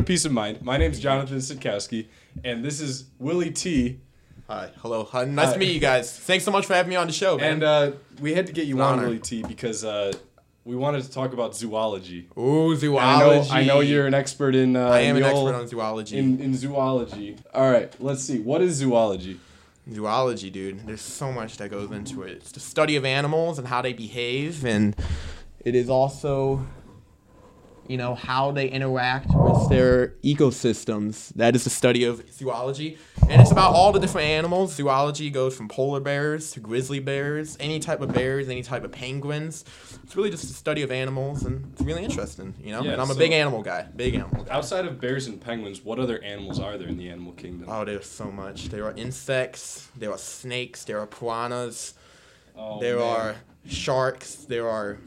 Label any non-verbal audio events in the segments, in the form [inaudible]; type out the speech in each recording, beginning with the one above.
of peace of mind. My name's Jonathan Sitkowski, and this is Willie T. Hi, hello, hi. nice Hi. to meet you guys. Thanks so much for having me on the show, man. And uh, we had to get you an on, honor. Willie T, because uh, we wanted to talk about zoology. Ooh, zoology. I know, I know you're an expert in. Uh, I am an the old- expert on zoology. in, in zoology. All right, let's see. What is zoology? zoology, dude. There's so much that goes into it. It's the study of animals and how they behave, and it is also, you know, how they interact with their ecosystems. That is the study of zoology, and it's about all the different animals. Zoology goes from polar bears to grizzly bears, any type of bears, any type of penguins. It's really just the study of animals, and it's really interesting, you know. Yeah, and I'm a big animal guy. Big animal guy. Outside of bears and penguins, what other animals are there in the animal kingdom? Oh, there's so much. There are insects. There are snakes. There are piranhas. Oh, there man. are sharks. There are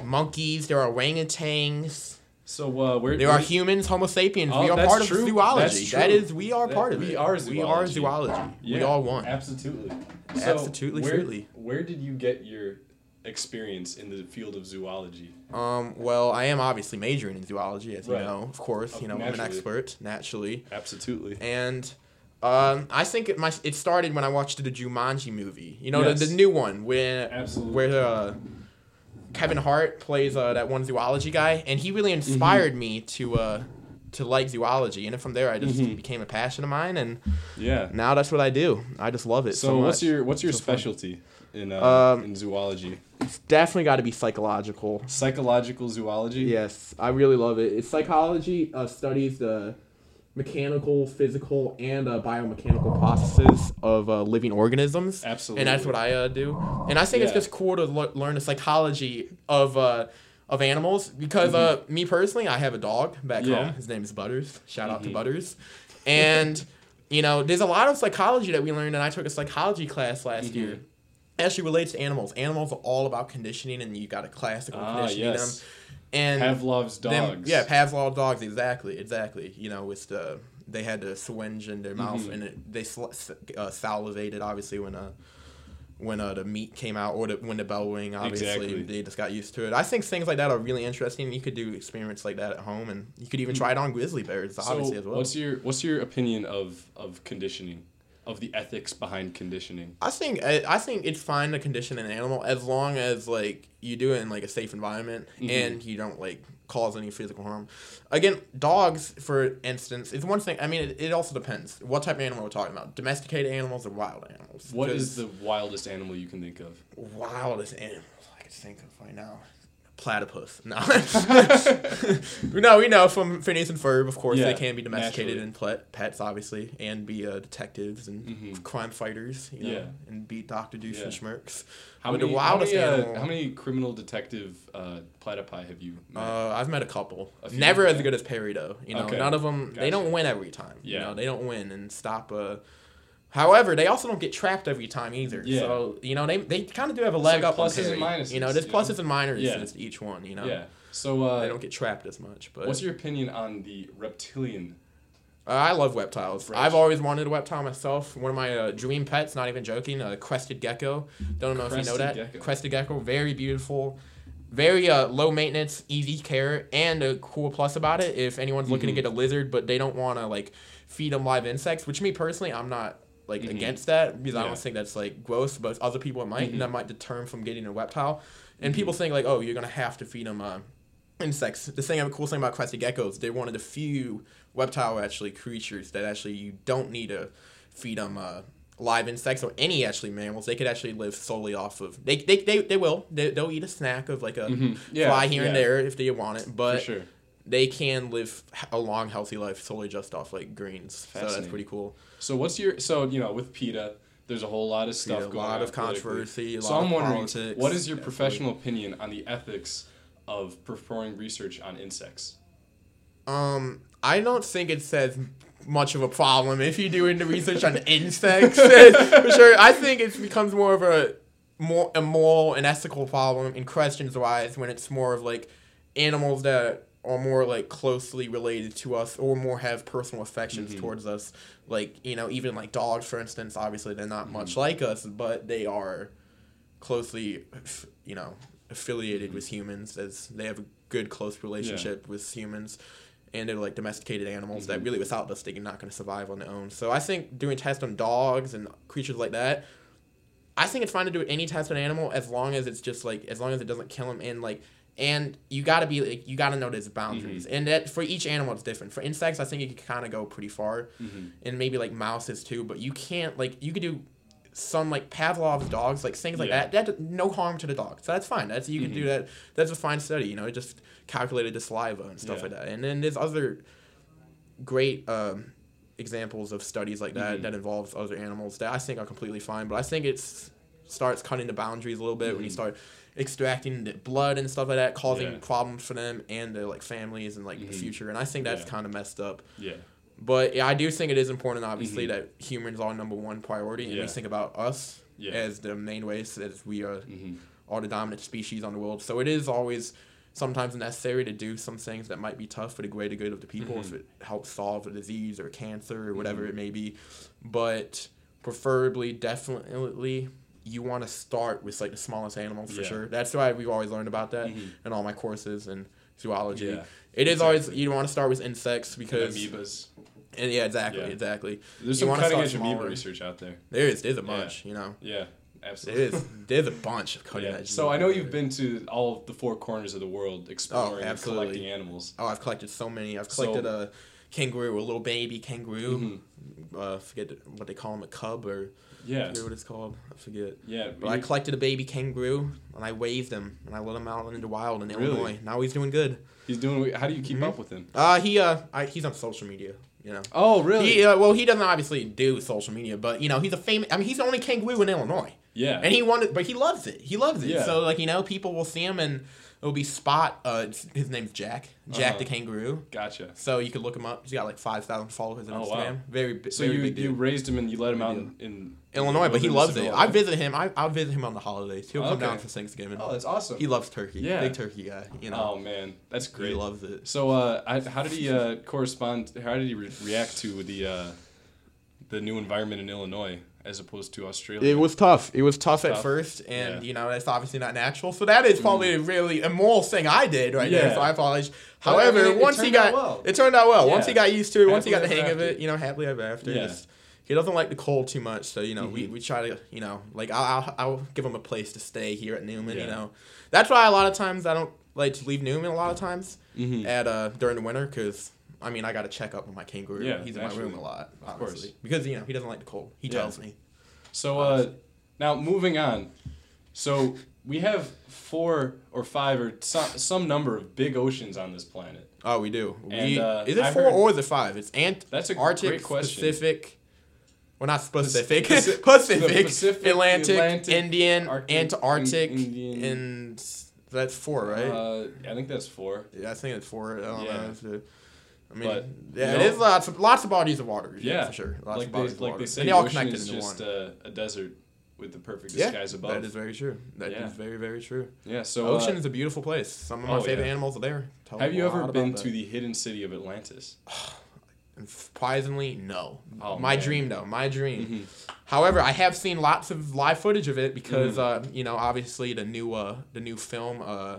monkeys. There are orangutans. So uh, where There are humans, Homo sapiens. Oh, we are part of true. zoology. True. is, we are That- part of we it. are We are zoology. zoology. We all one. Absolutely. Absolutely, where, truly. Where did you get your experience in the field of zoology? Um, well, I am obviously majoring in zoology, as Right. you know. Of course, Of- you know, I'm an expert, naturally. Absolutely. And um, I think it my it started when I watched the Jumanji movie. You know, Yes. the, the new one where Absolutely. where uh, Kevin Hart plays uh, that one zoology guy, and he really Mm-hmm. inspired me to uh, to like zoology. And from there, I just Mhm. became a passion of mine, and Yeah. now that's what I do. I just love it so, So, much. what's your what's your So fun. specialty in uh, Um, in zoology? It's definitely got to be psychological. Psychological zoology. Yes, I really love it. It's psychology uh, studies the mechanical, physical, and uh, biomechanical processes of uh, living organisms. Absolutely. And that's what I uh, do. And I think it's just cool to le- learn the psychology of uh, of animals because uh, me personally, I have a dog back Mm-hmm. Yeah. home. His name is Butters. Shout out to Mhm. Butters. And you know, there's a lot of psychology that we learned, and I took a psychology class last Mhm. year. Actually relates to animals. Animals are all about conditioning, and you got a classical Ah, conditioning yes. them. And Pavlov's them- dogs. yeah, Pavlov dogs. Exactly, exactly. You know, with the they had the syringe in their mouth Mhm. and it, they sl- uh, salivated. Obviously, when uh when uh, the meat came out or the, when the bell rang, obviously Exactly. they just got used to it. I think things like that are really interesting. You could do experiments like that at home, and you could even try it on grizzly bears, obviously so as well. what's your what's your opinion of of conditioning, of the ethics behind conditioning? I think I, I think it's fine to condition an animal as long as like you do it in like a safe environment Mhm. and you don't like cause any physical harm. Again, dogs, for instance, is one thing. I mean, it, it also depends what type of animal we're talking about: domesticated animals or wild animals. What is the wildest animal you can think of? wildest animal I can think of right now? Platypus. [laughs] No, [laughs] no, we know from Phineas and Ferb, of course, Yeah, they can be domesticated naturally. and pet, pets, obviously, and be uh, detectives and Mhm. crime fighters, you know, Yeah. and beat Doctor Yeah. Doofenshmirtz. How many, the wildest how many, uh, how many criminal detective uh, platypi have you met? Uh, I've met a couple. A Never as good as Perry though. You know, Okay. none of them. They don't win every time. You Yeah. know, they don't win and stop. Uh, however, they also don't get trapped every time either. Yeah. So you know, they they kind of do have a leg like up on pluses and Perry. minuses, You know, there's you know? pluses and minuses Yeah. to each one. You know, yeah. So uh, they don't get trapped as much. But what's your opinion on the reptilian? uh, I love reptiles. Fresh. I've always wanted a reptile myself. One of my uh, dream pets, not even joking, a crested gecko. Don't know if you know Crested that. gecko. Crested gecko, very beautiful, very uh, low maintenance, easy care, and a cool plus about it. If anyone's looking Mhm. to get a lizard, but they don't want to like feed them live insects, which me personally, I'm not like Mhm. against that because I don't think that's like gross, but other people might, Mhm. and that might deter 'em from getting a reptile. And Mhm. people think like, oh, you're gonna have to feed them. Uh, insects. The thing, the cool thing about crested geckos, they're one of the few reptile actually creatures that actually you don't need to feed them uh, live insects or any actually mammals. They could actually live solely off of. They they, they, they will. They, they'll eat a snack of like a Mhm. Yeah, fly here and there if they want it, but sure. they can live a long healthy life solely just off like greens. So that's pretty cool. So what's your so you know with PETA, there's a whole lot of stuff a going lot on of controversy. A So lot I'm of wondering, politics. what is your Absolutely. professional opinion on the ethics of performing research on insects? Um, I don't think it says much of a problem if you're doing the research on insects. [laughs] For sure, I think it becomes more of a more a moral and ethical problem in questions wise when it's more of like animals that are more like closely related to us or more have personal affections Mhm. towards us. Like you know, even like dogs, for instance. Obviously, they're not much Mm-hmm. like us, but they are closely, you know, affiliated with humans as they have a good close relationship with humans and they're like domesticated animals Mm-hmm. that really without us they're not going to survive on their own. So I think doing tests on dogs and creatures like that, I think it's fine to do any test on animal as long as it's just like as long as it doesn't kill them and like and you gotta be like you gotta know there's boundaries Mm-hmm. and that for each animal it's different. For insects, I think you can kind of go pretty far, Mm-hmm. and maybe like mouses too. But you can't like you could do some like Pavlov's dogs, like things like Yeah. that. That no harm to the dog, so that's fine. That's you can do that. That's a fine study. You know, it just calculated the saliva and stuff Yeah. like that. And then there's other great um, examples of studies like that Mhm. that involves other animals that I think are completely fine. But I think it's starts cutting the boundaries a little bit when you Mhm. start extracting the blood and stuff like that, causing Yeah. problems for them and their like families and like the Mhm. future. And I think that's Yeah. kind of messed up. Yeah. But yeah, I do think it is important, obviously, Mhm. that humans are number one priority, and Yeah. we think about us as the main ways as we are hmm are the dominant species on the world. So it is always sometimes necessary to do some things that might be tough for the greater good of the people if Mhm. it helps solve a disease or cancer or whatever Mhm. it may be. But preferably, definitely, you want to start with like the smallest animals for Yeah. sure. That's why we've always learned about that Mhm. in all my courses in zoology. Yeah. It is always you want to start with insects And because amoebas. and yeah, exactly, Yeah. exactly. There's You some cutting edge amoeba research out there. There is there's a bunch, you know. Yeah. Absolutely. is there's a bunch of cutting Yeah. edge. So I know you've been to all the four corners of the world exploring and absolutely. collecting animals. Oh, I've collected so many. I've So- collected a kangaroo, a little baby kangaroo. Mhm. Uh, forget what they call them, a cub or Yeah. I forget what it's called. I forget. Yeah. But I collected a baby kangaroo and I waved him and I let him out into wild in Really? Illinois. Now he's doing good. He's doing. How do you keep Mhm. up with him? Uh, he uh, I, he's on social media. You know. Oh, really? He, uh, well, he doesn't obviously do social media, but you know, he's a famous. I mean, he's the only kangaroo in Illinois. yeah. and he wanted, but he loves it. He loves it. Yeah. So like you know, people will see him and it'll be Spot. Uh, his name's Jack. Jack Uh-huh. the kangaroo. gotcha. So you could look him up. He's got like five thousand followers on Oh, Instagram. wow. Very, So very you big you raised him and you let him out in, in Illinois, but he loves it. I visit him. I I'll visit him on the holidays. He'll come Okay. down for Thanksgiving. Oh, that's awesome. He loves turkey. Yeah. Big turkey guy. You know. Oh man, that's great. He loves it. So, uh, I, how did he uh, correspond? How did he re- react to the uh, the new environment in Illinois as opposed to Australia? It was tough. It was tough, at Tough. first, and Yeah. Mm. you know that's obviously not natural. So that is probably a really immoral thing I did right there. Yeah. So I apologize. But, I However, mean, it once he turned got out well. it turned out well. Once he got used to it, once he got the Happily hang ever of it, you know, happily ever after. Yeah. Just- he doesn't like the cold too much, so you know we, Mhm. we try to you know like I'll, I'll I'll give him a place to stay here at Newman. You know, that's why a lot of times I don't like to leave Newman. A lot of times Mhm. at uh during the winter because. I mean, I got to check up on my kangaroo. Yeah, He's in my room a lot, Of course. obviously. Because, you know, he doesn't like the cold. He Yeah. tells me. So, uh, now moving on. So we have four or five or some, some number of big oceans on this planet. Oh, we do. And, we, uh, is it I've four heard- or is it five? It's Ant- That's a Arctic. Pacific. Well, not Pacific. Paci- [laughs] Pacific, Pacific, Atlantic, Atlantic, Indian, Arctic, Antarctic, In- Indian. and that's four, right? Uh, I think that's four. yeah, I think it's four. I don't yeah. know. A- I mean, But, yeah, you it know- is lots of lots of bodies of water. Yeah, Yeah, for sure. Lots like of they bodies of like water. they say, and they the all connected is just uh, a desert with the perfect yeah, skies above. that is very true. That is Yeah. very very true. yeah. So The ocean uh, is a beautiful place. Some of my oh, favorite animals are there. Tell have you ever been to that. the hidden city of Atlantis? [sighs] [sighs] Surprisingly, no. Oh, my man. dream, though. My dream. Mhm. However, I have seen lots of live footage of it because, Mm-hmm. uh, you know, obviously the new, uh, the new film, uh,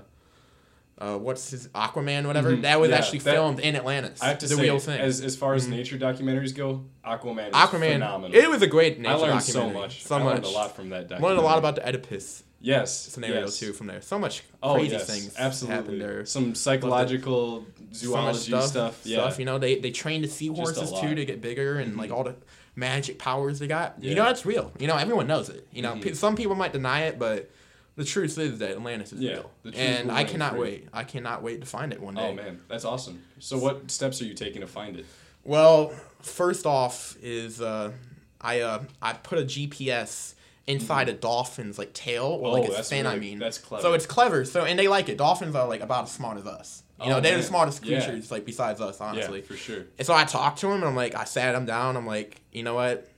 uh, what's his Aquaman, whatever, Mhm. that was Yeah, actually that- filmed in Atlantis. I have to the say, real thing. as as far as Mhm. nature documentaries go, Aquaman is Aquaman, phenomenal. it was a great nature I learned so much. So I much. learned a lot from that documentary. Learned a lot about the Oedipus yes scenario yes. too from there. So much Oh crazy yes, things absolutely. happen there. Some psychological zoology stuff, stuff. Yeah. stuff. You know, they they train the seahorses too to get bigger and like Mhm. all the magic powers they got. You know, that's real. You know, everyone knows it. You know, Mhm. pe- some people might deny it, but the truth is that Atlantis is Yeah, real. the truth And I cannot wait. I cannot wait to find it one day. Oh man, that's awesome. So what steps are you taking to find it? Well, first off is uh, I uh, I put a GPS inside a dolphin's like tail or Oh, like its fin. I mean, that's clever. So it's clever. So and they like it. Dolphins are like about as smart as us. You Oh, know, they're the man. smartest Yeah. creatures like besides us, honestly. Yeah, for sure. And so I talked to him, and I'm like, I sat him down. I'm like, you know what?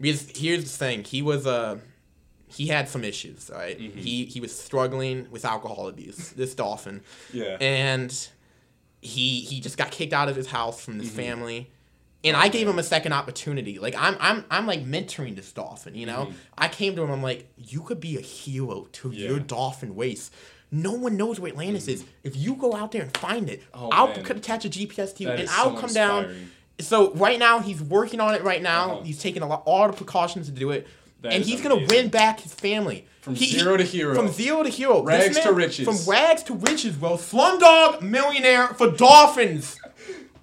Because here's the thing. He was uh, he had some issues. Right. Mhm. He he was struggling with alcohol abuse. This dolphin, Yeah. and he he just got kicked out of his house from his Mhm. family, And I gave him a second opportunity. Like I'm, I'm, I'm like mentoring this dolphin. You know, Mhm. I came to him. I'm like, you could be a hero to Yeah. your dolphin race. No one knows where Atlantis is. If you go out there and find it, Oh, I'll man. attach a GPS to you, That and I'll so come down. So right now he's working on it. Right now Uh-huh. he's taking a lot, all the precautions to do it, That and he's gonna win back his family From He- zero to hero. From zero to hero, Rags to man- riches. From rags to riches, bro. Slumdog millionaire for dolphins.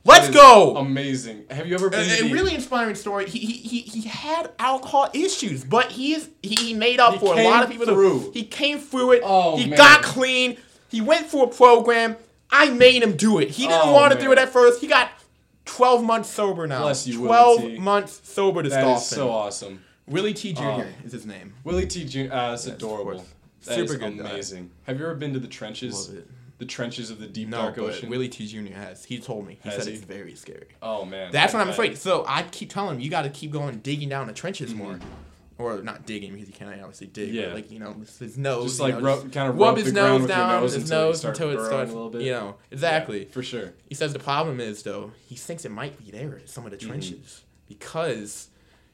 Let's go. Amazing. Have you ever been a, to a really inspiring story. He, he he he had alcohol issues, but he's he made up He for a lot of people. through. He came through it. Oh, he man. got clean. He went through a program. I made him do it. He didn't Oh, want to do it at first. He got 12 months sober now. Bless you, Willie 12 T. months sober to That dolphin. is so awesome. Willie T. Jr. Oh. is his name. Willie T. Jr. Uh, that's Yes, adorable. That Super is good guy. amazing. Have you ever been to the trenches? Love it. The trenches of the deep No, dark ocean. Willie T. Jr. has. He told me. He Has said he? it's very scary. oh man. That's what I'm afraid. So I keep telling him, you got to keep going digging down the trenches Mhm. more. Or not digging because you can't obviously dig. Yeah. But like, you know, his- nose. Just you like know, rub, kind of rub rub his nose down, nose his nose until it starts. a little bit. You know, exactly. Yeah, for sure. He says the problem is though he thinks it might be there some of the Mhm. trenches because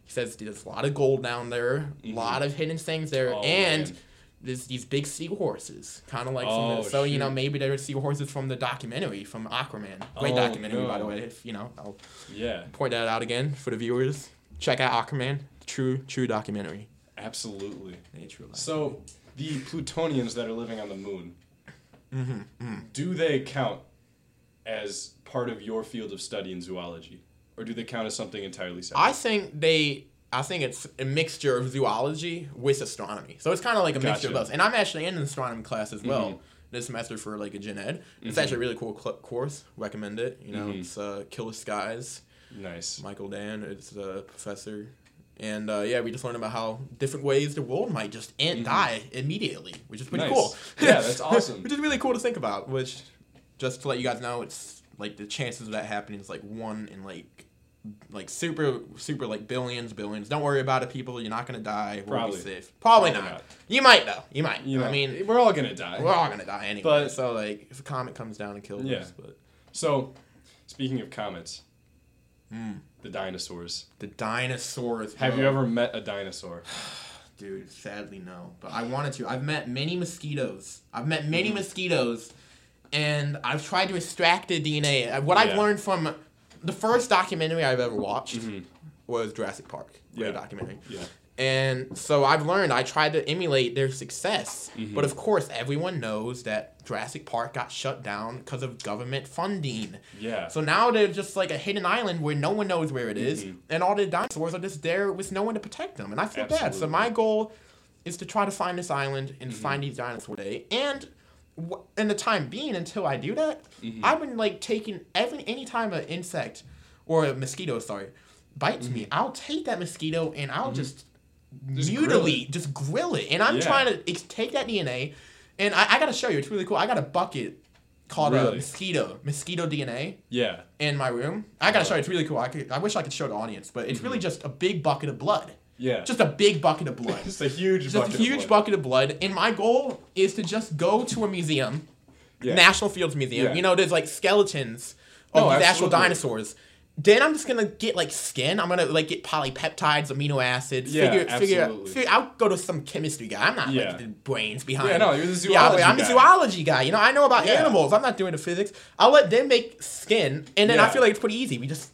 he says there's a lot of gold down there, a Mhm. lot of hidden things there, Oh, and man. There's these big seahorses, kind of like Oh, the, so you know maybe they're seahorses from the documentary from Aquaman. Great Oh, documentary by the way. If you know, I'll Yeah, point that out again for the viewers. Check out Aquaman, true true documentary. absolutely. Nature life. So, the Plutonians that are living on the moon, Mm-hmm, do they count as part of your field of study in zoology, or do they count as something entirely separate? I think they. I think it's a mixture of zoology with astronomy. So it's kind of like a mixture of Gotcha. both. And I'm actually in an astronomy class as well Mhm. this semester for like a gen ed. It's Mhm. actually a really cool cl- course. Recommend it. You know, Mhm. it's uh, Killer Skies. nice. Michael Dan is the professor. And uh, yeah, we just learned about how different ways the world might just end, Mhm. die immediately, which is pretty Nice. cool. Yeah, that's [laughs] awesome. which is really cool to think about. Which, just to let you guys know, it's like the chances of that happening is like one in like, like super super like billions billions. Don't worry about it, people. You're not gonna die. We'll Probably. safe. Probably, Probably not. not. You might though. You might. You know, I mean, we're all gonna die. we're all gonna die anyway. But- so like, if a comet comes down and kills Yeah. us, but So, speaking of comets, mm, the dinosaurs. the dinosaurs. Have you ever met a dinosaur? [sighs] Dude, sadly no. But I wanted to. I've met many mosquitoes. I've met many Mhm. mosquitoes, and I've tried to extract the DNA. What I've learned from the first documentary I've ever watched Mhm. was Jurassic Park. Yeah. documentary. Yeah. And so I've learned. I tried to emulate their success, Mhm. but of course, everyone knows that Jurassic Park got shut down because of government funding. Yeah. So now they're just like a hidden island where no one knows where it is, Mhm. and all the dinosaurs are just there with no one to protect them. And I feel bad. So my goal is to try to find this island and Mhm. find these dinosaurs today. And in the time being, until I do that, Mhm. I've been like taking every any time an insect or a mosquito, sorry, bites me, I'll take that mosquito and I'll just, Mm-hmm. Just grill mutilate, just grill it. And I'm Yeah. trying to ex- take that DNA, and I, I gotta show you. It's really cool. I got a bucket called a mosquito mosquito DNA yeah. in my room. I gotta show you. It's really cool. I could, I wish I could show the audience, but it's really just a big bucket of blood. Yeah. Just a big bucket of blood. [laughs] Just a huge bucket. just bucket a huge of blood. bucket of blood. And my goal is to just go to a museum, Yeah. National Fields Museum. Yeah. You know, there's like skeletons of No, these actual dinosaurs. Then I'm just gonna get like skin. I'm gonna like get polypeptides, amino acids. Yeah, figure, figure, absolutely. figure. I'll go to some chemistry guy. I'm not Yeah. like the brains behind. Yeah, no, you're the Yeah, zoology I'm the guy. zoology guy. You know, I know about Yeah. animals. I'm not doing the physics. I'll let them make skin, and then I feel like it's pretty easy. We just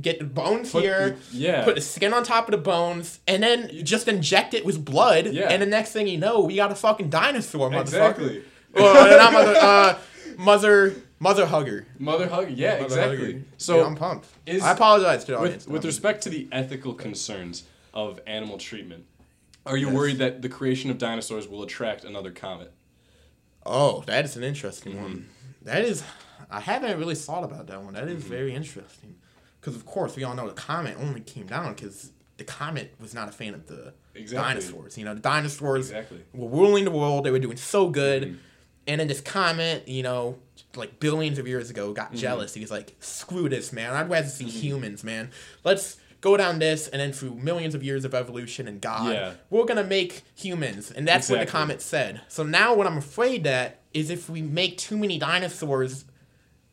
get the bones Put here, the- yeah. put the skin on top of the bones, and then just inject it with blood. Yeah. And the next thing you know, we got a fucking dinosaur, motherfucker. Exactly. uh, not mother, uh, mother, mother hugger. Mother hug. Yeah, Mother exactly. hugger. So Dude, I'm pumped. is- I apologize to the audience. with, with Um, respect to the ethical concerns of animal treatment, are you Yes. worried that the creation of dinosaurs will attract another comet? Oh, that is an interesting Mm-hmm. one. That is, I haven't really thought about that one. That is Mm-hmm. very interesting. Because, of course, we all know the comet only came down because the comet was not a fan of the Exactly. dinosaurs. You know, the dinosaurs Exactly. were ruling the world. They were doing so good. Mhm. And then this comet, you know, like billions of years ago, got Mm-hmm. jealous. He was like, screw this, man. I'd rather see humans, man. Let's go down this. And then through millions of years of evolution and God, Yeah. we're going to make humans. And that's what the comet said. So now what I'm afraid that is if we make too many dinosaurs,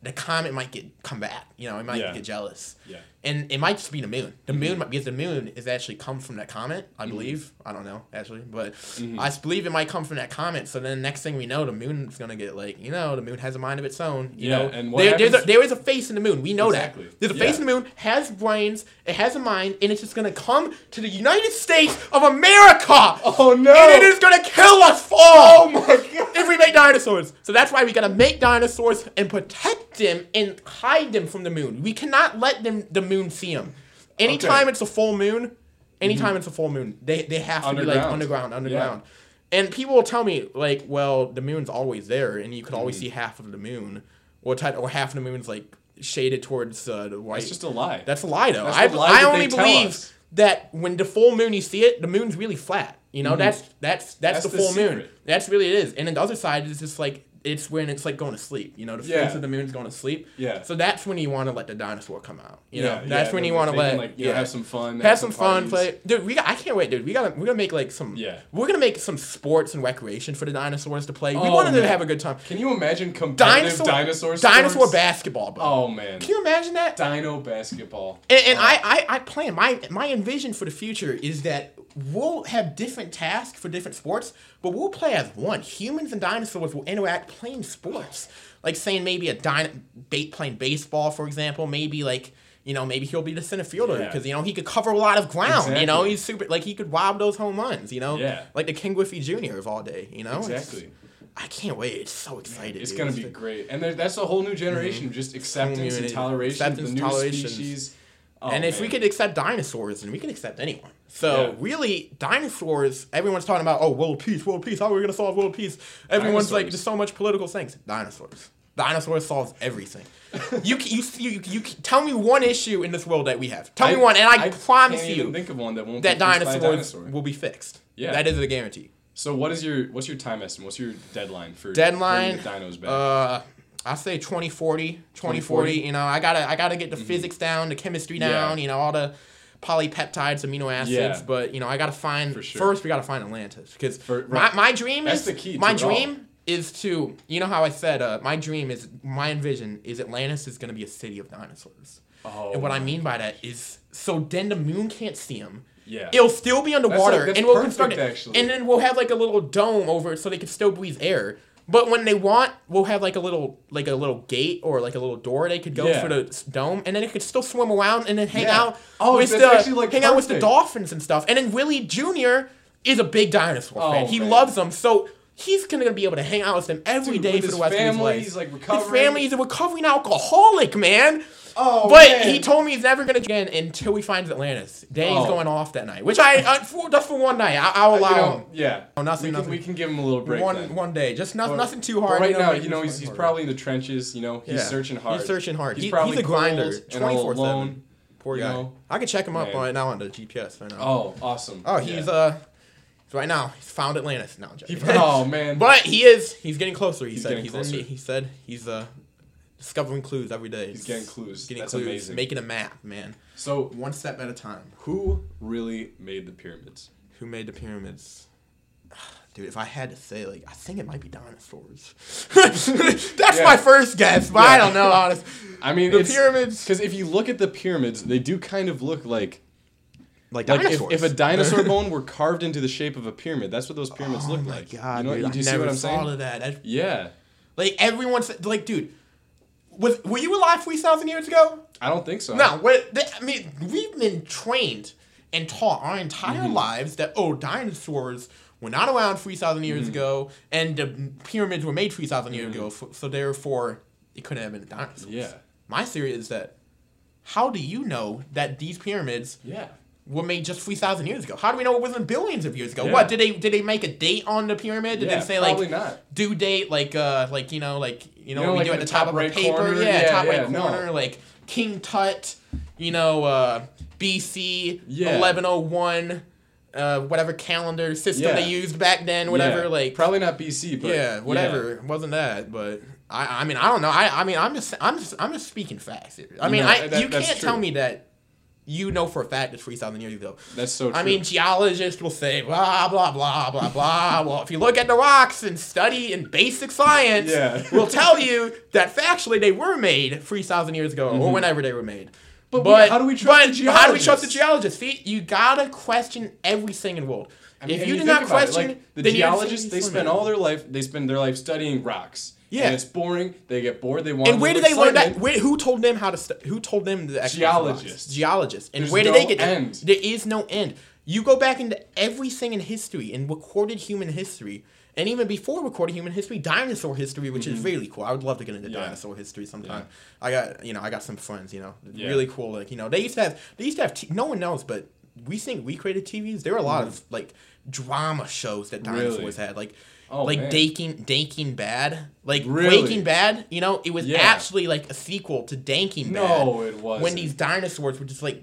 the comet might get come back. You know, it might Yeah. get jealous. Yeah. And it might just be the moon. The Mm-hmm. moon might because the moon is actually come from that comet, I believe. I don't know actually, but Mm-hmm. I believe it might come from that comet. So then next thing we know, the moon's gonna get like you know the moon has a mind of its own. You Yeah, know, and what there, there's a, there is a face in the moon. We know Exactly. that. There's a face Yeah. in the moon, has brains, it has a mind, and it's just gonna come to the United States of America. Oh, no. And it is gonna kill us all. Oh my god. If we make dinosaurs. So that's why we gotta make dinosaurs and protect them and hide them from the moon. We cannot let them the moon see them. Anytime Okay. Mm-hmm. it's a full moon, anytime it's a full moon, they, they have to be like Underground. underground, underground. And people will tell me, like, well, the moon's always there and you can always Mm-hmm. see half of the moon. Or, ty- or half of the moon's like shaded towards uh, the white. That's just a lie. That's a lie, though. That's I, lie I only believe us. that when the full moon you see it, the moon's really flat. You know, that's that's that's, Mm-hmm. That's the the full moon. That's really it is. And then the other side is just like it's when it's like going to sleep. You know, the Yeah. face of the moon's going to sleep. Yeah. So that's when you want to let the dinosaur come out. You Yeah, know, that's yeah, when you want to let like, you know, have some fun, have have some fun, parties. play. Dude, we got. I can't wait, dude. We got. We're gonna make like some. Yeah. We're gonna make some sports and recreation for the dinosaurs to play. Oh, we wanted them to have a good time. Can you imagine competitive Dinosaur. dinosaur Dinosaur basketball, bro. Oh man. Can you imagine that? Dino basketball. And, and Oh. I, I, I plan my my envision for the future is that we'll have different tasks for different sports, but we'll play as one. Humans and dinosaurs will interact playing sports. Like saying maybe a dino bait playing baseball, for example. Maybe like you know maybe he'll be the center fielder Yeah. because you know he could cover a lot of ground. You know he's super like he could rob those home runs. You know Yeah. like the Ken Griffey Jr. of all day. You know It's- Exactly. I can't wait. It's so excited. It's dude. gonna be great, and there, that's a whole new generation mm-hmm. of just acceptance and toleration. Acceptance, the new toleration. species. Oh, and if we man. could accept dinosaurs, then we can accept anyone. So Yeah. really, dinosaurs. Everyone's talking about oh world peace, world peace. How are we gonna solve world peace? Everyone's like, there's so much political things. Dinosaurs. Dinosaurs solves everything. [laughs] you, you you you can- tell me one issue in this world that we have. Tell me one, and I, promise can't you even think of one that won't that be fixed by a dinosaurs dinosaur. will be fixed. Yeah. that is a guarantee. So what is your what's your time estimate? What's your deadline for Deadline. the dinos back? Uh, I say 2040, 2040. 2040? You know, I gotta I gotta get the physics down, the chemistry Mm-hmm. Yeah. down. You know, all the polypeptides, amino acids. Yeah. But you know, I gotta find For sure. first. We gotta find Atlantis because For- my, my dream That's is the key to my dream is to you know how I said uh, my dream is my envision is Atlantis is gonna be a city of dinosaurs. Oh and what I my mean by that is so then the moon can't see them. Yeah. It'll still be underwater, that's and we'll construct it, actually. and then we'll have like a little dome over it so they can still breathe air. But when they want, we'll have like a little like a little gate or like a little door they could go Yeah. for the dome, and then it could still swim around and then hang Yeah. out Oh, with the actually, like, hang out with the dolphins and stuff. And then Willie Jr. is a big dinosaur Oh, fan. He man. loves them, so he's gonna be able to hang out with them every Dude, day for the rest family, of his life. he's, like, His family is a recovering alcoholic, man. Oh, but man. he told me he's never gonna again until he finds Atlantis. Danny's Oh. going off that night, which I uh, for, just for one night. I, I'll You allow know, him. yeah. Oh, nothing, we, can, nothing. we can give him a little break. one then. one day, just not, But- nothing too But hard. right you know, now, you know, he's, he's probably in the trenches. You know, he's Yeah. searching hard. He's searching hard. He's He- probably he's a grinder, and all 24/7. alone. Poor you guy. know? I could check him up Man. right now on the GPS right now. Oh, awesome. Oh, he's Yeah. uh, right now he's found Atlantis. No, He, oh man. [laughs] but he is. He's getting closer. He He's said. he's closer. In, he said he's uh, discovering clues every day. He's getting clues. Getting That's clues. amazing. Making a map, man. so, One step at a time. who really made the pyramids? Who made the pyramids? [sighs] Dude, if I had to say, like, I think it might be dinosaurs. [laughs] That's Yeah. my first guess, but I don't know, [laughs] honestly. I mean, The pyramids- Because if you look at the pyramids, they do kind of look like Like, like if, dinosaurs. if a dinosaur [laughs] bone were carved into the shape of a pyramid. That's what those pyramids oh look my like. god, you know, dude, you I see never what I'm saying? of that. That- Yeah. Like everyone's like, dude, was were you alive three thousand years ago? I don't think so. No, what? I mean, we've been trained and taught our entire Mm-hmm. lives that oh, dinosaurs were not around three thousand years Mm-hmm. ago, and the pyramids were made three thousand years ago, f- so therefore it couldn't have been dinosaurs. Yeah. My theory is that how do you know that these pyramids Yeah. Were made just three thousand years ago? How do we know it wasn't billions of years ago? Yeah. What did they did they make a date on the pyramid? Did Yeah, they say like not. due date like uh like you know like you know, know, what we do at the the top, top of a right paper? corner? Yeah, Yeah, top yeah, right no. corner like King Tut, you know, uh BC eleven oh one, uh whatever calendar system Yeah. they used back then, whatever Yeah. like probably not BC, but yeah, whatever. It wasn't that, but I, I mean, I don't know. I, I mean, I'm just, I'm just, I'm just speaking facts here. I mean, No, I, that- you can't true. tell me that you know for a fact it's 3,000 years ago. That's so true. I mean, geologists will say blah blah blah blah blah. well, if you look at the rocks and study in basic science, Yeah. will tell you that factually they were made three thousand years ago or whenever they were made. Mm-hmm. But we- how do we trust but the How do we trust the geologists? geologists? See, you gotta question everything in the world. I mean, if and you do not about it, question, like, the geologists, they spend all their life, they spend their life studying rocks. Yeah. and it's boring. They get bored. They want. And where little they learn that? Where, who told them how to? Stu- who told them the explanation of rocks? Geologists. Geologists. And There's where no they get that? end. There is no end. You go back into everything in history, in recorded human history, and even before recorded human history, dinosaur history, which is really cool. I would love to get into Mm-hmm. Yeah. dinosaur history sometime. I got you know I got some friends. You know, Yeah. really cool. Like you know they used to have they used to have t- no one knows, but we think we created TVs. There were a lot of like drama shows that dinosaurs Mm-hmm. Really? had, like. Oh, like man. Daking, Danking Bad, like Really? Breaking Bad. You know, it was Yeah. actually like a sequel to Danking Bad. No, it wasn't. When these dinosaurs were just like,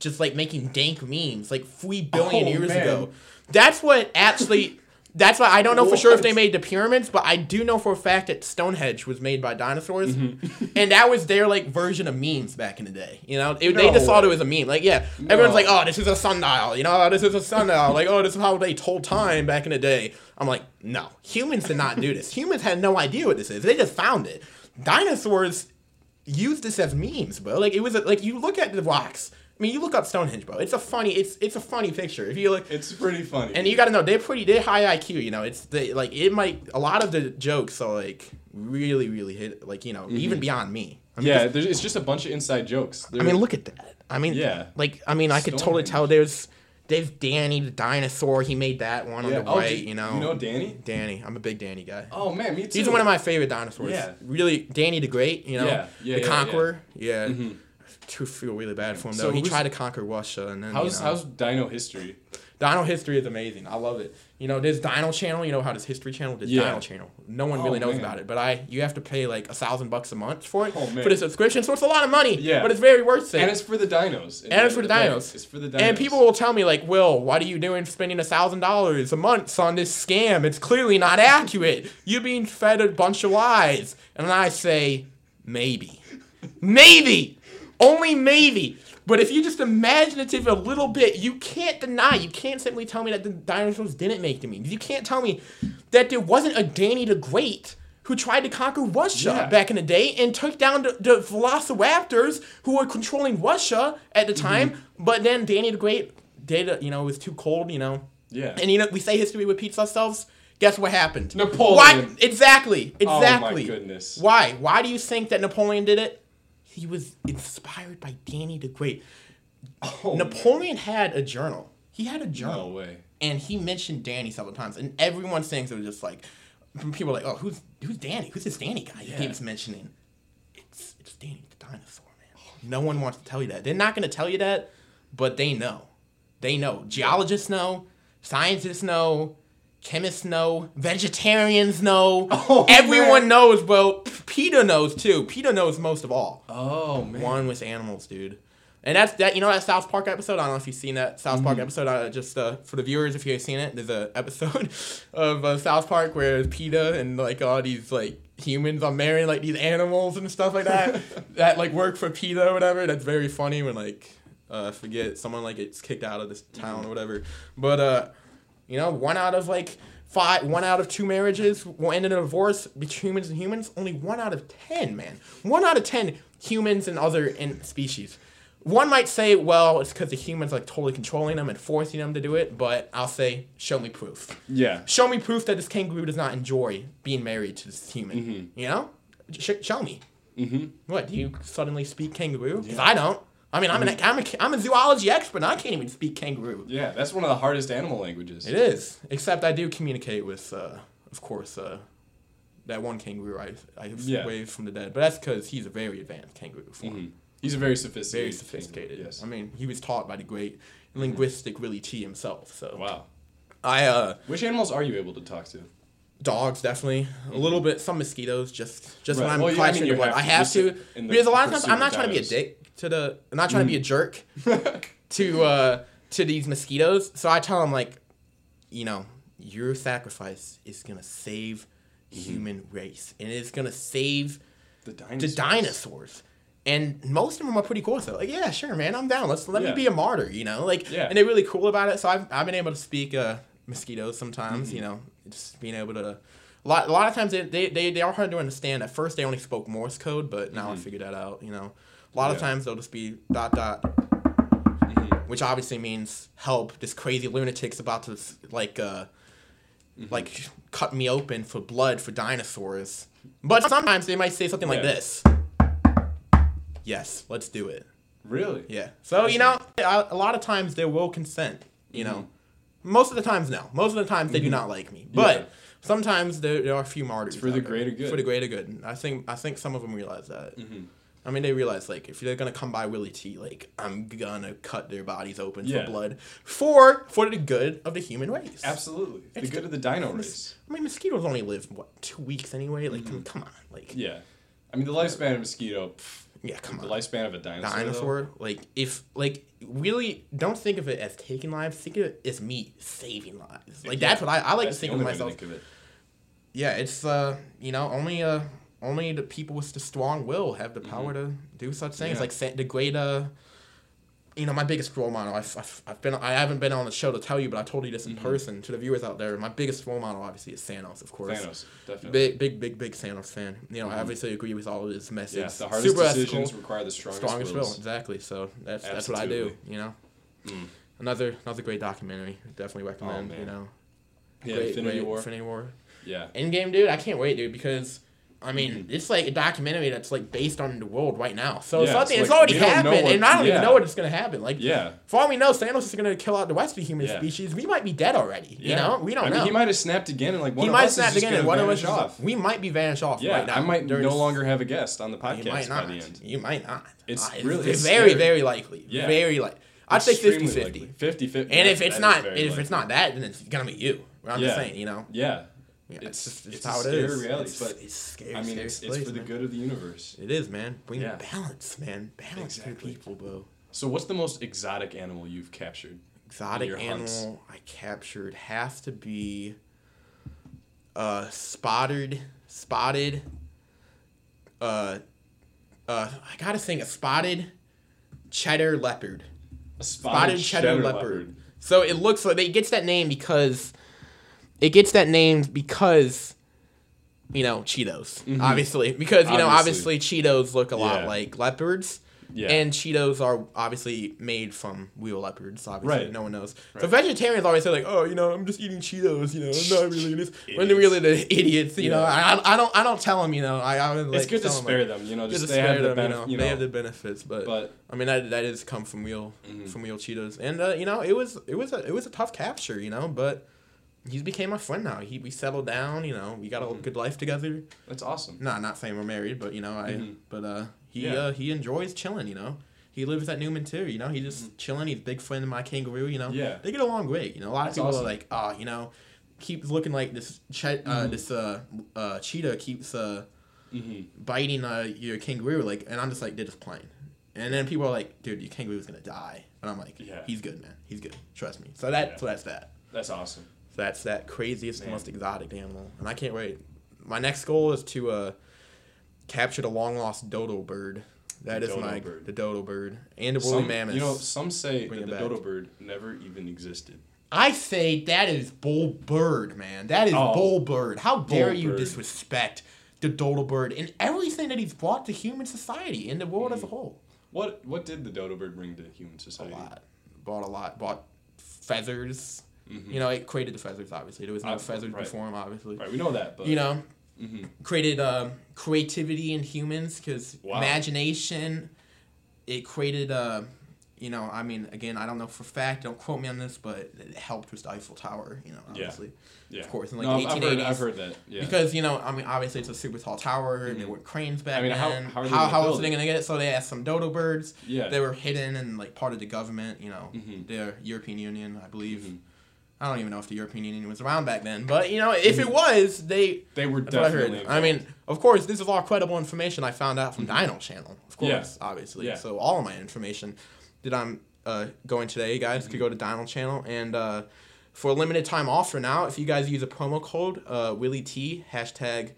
just like making dank memes, like three oh, billion Oh, years man. ago. That's what actually. That's why I don't know for sure if they made the pyramids, but I do know for a fact that Stonehenge was made by dinosaurs, Mm-hmm. [laughs] and that was their like version of memes back in the day. You know, It- they just thought it was a meme. Like, yeah, everyone's like, "Oh, this is a sundial," you know, "Oh, "This is a sundial," like, "Oh, this is how they told time back in the day." I'm like, no, humans did not do this. Humans had no idea what this is. They just found it. Dinosaurs used this as memes, bro. Like it was a, like you look at the rocks. I mean, you look up Stonehenge, bro. It's a funny. It's it's a funny picture. If you look, It's pretty funny. and you got to know they're pretty. They're high IQ. You know, it's they like it might a lot of the jokes are like really really hit like you know even beyond me. I mean, Mm-hmm. yeah, there's, it's just a bunch of inside jokes. I mean, look at that. I mean, Yeah. Like I mean, I could totally tell there's. There's Danny the dinosaur. He made that one Yeah. on the Oh, right. you know. you know Danny? Danny. I'm a big Danny guy. Oh man, me too. He's one of my favorite dinosaurs. Yeah. Really, Danny the Great, you know, Yeah, yeah, the yeah, Conqueror. Yeah. Mhm. To feel really bad for him So though. he tried to conquer Russia, and then How's you know, how's Dino history? Dino history is amazing. I love it. You know, there's Dino Channel. You know how there's History Channel. There's Yeah. Dino Channel. No one Oh, really knows man. about it, but I you have to pay like a thousand bucks a month for it Oh, for the subscription. So it's a lot of money. Yeah. But it's very worth it. And it's for the dinos. And it's for the dinos. It's for the dinos. And people will tell me like, "Will, what are you doing spending a thousand dollars a month on this scam? It's clearly not accurate. You're being fed a bunch of lies." And I say, maybe, maybe, only maybe. But if you're just imaginative a little bit, you can't deny. You can't simply tell me that the dinosaurs didn't make the memes. You can't tell me that there wasn't a Danny the Great who tried to conquer Russia Yeah. back in the day and took down the, the Velociraptors who were controlling Russia at the time. Mm-hmm. But then Danny the Great did, you know, it was too cold, you know. Yeah. And you know, we say history repeats ourselves. Guess what happened? Napoleon. Why? Exactly. Exactly. Oh, my Exactly. goodness. Why? Why do you think that Napoleon did it? He was inspired by Danny the Great. Oh, Napoleon had a journal. He had a journal no way. and he mentioned Danny several times, and everyone's saying so just like people are like, oh, who's who's Danny? Who's this Danny guy? He keeps mentioning. It's it's Danny the dinosaur, man. No one wants to tell you that. They're not going to tell you that, but they know. They know. Geologists know. Scientists know. Chemists know. Vegetarians know. [laughs] Oh, Everyone man. knows, bro. PETA knows too. PETA knows most of all Oh man. one with animals, dude. And that's that. You know that South Park episode. I don't know if you've seen that South Park episode. Uh, just uh, for the viewers, if you've seen it, there's a episode [laughs] of uh, South Park where PETA and like all these like humans are marrying like these animals and stuff like that [laughs] that like work for PETA or whatever. That's very funny when like uh, forget someone like gets kicked out of this town or whatever. But uh, you know, one out of like five, one out of two marriages will end in a divorce between humans and humans. Only one out of ten, man. One out of ten humans and other in species. One might say, well, it's because the humans like totally controlling them and forcing them to do it. But I'll say, show me proof. Yeah. Show me proof that this kangaroo does not enjoy being married to this human. Mhm. You know, Sh- show me. Mm-hmm. What do you suddenly speak kangaroo? Because I don't. I mean, I'm an I'm a, I'm a zoology expert. and I can't even speak kangaroo. Yeah, that's one of the hardest animal languages. It is. Except I do communicate with, uh, of course, uh, that one kangaroo I I Yeah. waved from the dead. But that's because he's a very advanced kangaroo form. Mhm. He's a very sophisticated. Very sophisticated. Yes. I mean, he was taught by the great linguistic Willie T himself. So Wow. I uh Which animals are you able to talk to? dogs definitely a little bit some mosquitoes just just when I'm Well, yeah, I mean, you have I have to because a lot of times I'm not trying to be a dick to the I'm not trying to be a jerk [laughs] to uh to these mosquitoes. So I tell them like, you know, your sacrifice is gonna save Mm-hmm. human race and it's gonna save the the dinosaurs. dinosaurs. and most of them are pretty cool. So like, yeah, sure, man, I'm down. Let's let Yeah. me be a martyr, you know, like, Yeah. and they're really cool about it. So I've I've been able to speak uh, mosquitoes sometimes, Mm-hmm. you know, just being able to. A lot, a lot of times they, they, they, they are hard to understand. At first, they only spoke Morse code, but now I figured that out. You know, a lot of Mm-hmm. Times they'll just be dot dot, Mhm. which obviously means help. This crazy lunatic's about to like uh, Mm-hmm. like cut me open for blood for dinosaurs. But sometimes they might say something like this. Yes, let's do it. Really? Yeah. So you know, a lot of times they will consent. You know, most of the times no. Most of the times they do not like me. But Mm-hmm. Yeah. sometimes there, there are a few martyrs for the there. greater good. For the greater good. And I think I think some of them realize that. Mhm. I mean, they realize like if they're gonna come by Willie T, like I'm gonna cut their bodies open Yeah. for blood for for the good of the human race. Absolutely. The good the- of the dino race. I mean, mosquitoes only live what two weeks anyway. Like, come, come on, like Mm-hmm. Yeah. I mean, the lifespan of a mosquito, pff, yeah, come the on. The lifespan of a dinosaur. though. dinosaur. Like if like really don't think of it as taking lives. Think of it as me saving lives. Like Yeah, that's what I, I like to think of only way to myself. think of it. Yeah, it's uh you know only uh only the people with the strong will have the power to do such things. Yeah. Like the great uh. You know, my biggest role model. I've, I've, I've been. I haven't been on the show to tell you, but I told you this in Mm-hmm. person to the viewers out there. My biggest role model, obviously, is Thanos, of course. Thanos, definitely. Big, big, big, big Thanos fan. You know, I obviously agree with all of his messages. yeah, the hardest Super decisions ethical require the strongest, strongest will exactly so that's that's what i do you know Mm. another another great documentary definitely recommend man. you know Yeah, great, Infinity great War. infinity war Yeah. Endgame, dude i can't wait dude because I mean, it's like a documentary that's like based on the world right now. So Yeah, something it's it's, already know happened, what- and I don't yeah. even know what it's gonna happen. Like, Yeah. for all we know, Thanos is gonna kill out the rest of the human Yeah. species. We might be dead already. You know, we don't I know. mean, he might have snapped again, and like one He of might us snap is just again, and one of us off. we might be vanished off. Yeah, right now. I might There's- no longer have a guest on the You podcast might by not. the end. You might not. It's Uh, really- it's very, scary. very likely. Yeah. Very like. I'd say Extremely 50 likely. 50. 50 50. And if it's not, if it's not that, then it's gonna be you. I'm just saying, you know. Yeah. Yeah, It's- just, it's it's a how it is. reality, it's, but, it's scary. I mean, scary it's, it's place, for the man. good of the universe. It is, man. Bring Yeah. balance, man. Balance to Exactly. people, bro. So, what's the most exotic animal you've captured? Exotic your hunts. animal I captured has to be uh spotted spotted uh uh I gotta think a spotted cheddar leopard. A spotted cheddar, leopard. So it looks like it gets that name because it gets that name because you know Cheetos, Mhm. obviously, because you know Obviously. obviously Cheetos look a lot Yeah. like leopards. Yeah. And Cheetos are obviously made from real leopards. Obviously, Right. no one knows. So vegetarians always say like, "Oh, you know, I'm just eating Cheetos. You know, I'm not really this." [laughs] when they're really the idiots, you know. I, I don't I don't tell them. You know, I, I would, like, it's good to spare like, them, you know, just they have the them, you know, you they have the benefits, but but I mean that that is come from real Mhm. from real Cheetos, and uh, you know it was it was a it was a tough capture, you know, but he's became my friend now. He we settled down, you know, we got a Mhm. good life together. that's awesome. Nah, not saying we're married, but you know I Mhm. but uh he Yeah. uh he enjoys chilling, you know. He lives at Newman too, you know. He's just chilling. He's a big friend of my kangaroo, you know. Mm-hmm. Yeah. they get along great. You know, a lot That's of people awesome. are like, oh, you know, keeps looking like this che- uh, Mhm. this uh uh cheetah keeps uh hmm biting uh, your kangaroo, like, and I'm just like, they're just playing. And then people are like, dude, your kangaroo's gonna die. And I'm like, Yeah. he's good, man. He's good. Trust me. So that, Yeah. so that's that. That's awesome. So that's that craziest, Man. most exotic animal, and I can't wait. My next goal is to uh, capture the long lost dodo bird. That The is my bird. the dodo bird and the woolly mammoth. you know, some say Bring that the back. dodo bird never even existed. I say that is bull bird, man. That is Oh. bull bird. How dare Bull you bird. disrespect the dodo bird and everything that he's brought to human society and the world as a whole? What what did the dodo bird bring to human society? A lot. Bought a lot. Bought feathers. Mhm. You know, it created the feathers. Obviously, there was no Uh, feathers right. before him. Obviously, Right, we know that, but you know, hmm created um, creativity in humans because Wow. imagination. It created, uh, you know, I mean, again, I don't know for fact. Don't quote me on this, but it helped with the Eiffel Tower. You know, Yeah. obviously, yeah, of course, in like no, the I've- I've heard, 1880s. I've heard that. Yeah, Because you know, I mean, obviously it's a super tall tower. and There were cranes back I mean, how- then. how how, else are they gonna get it? So they asked some dodo birds. yeah, They were hidden and like part of the government. You know, Mhm. the European Union, I believe. Mhm. I don't even know if the European Union was around back then, but you know, if it Mhm. was, they. they were what I definitely. I mean, of course, this is all credible information I found out from Mhm. Dino Channel, of Yeah. course, obviously. Yeah. So all of my information that I'm uh, going today, you guys could go to Dino Channel and uh, for a limited time offer now, if you guys use a promo code uh, Willie T hashtag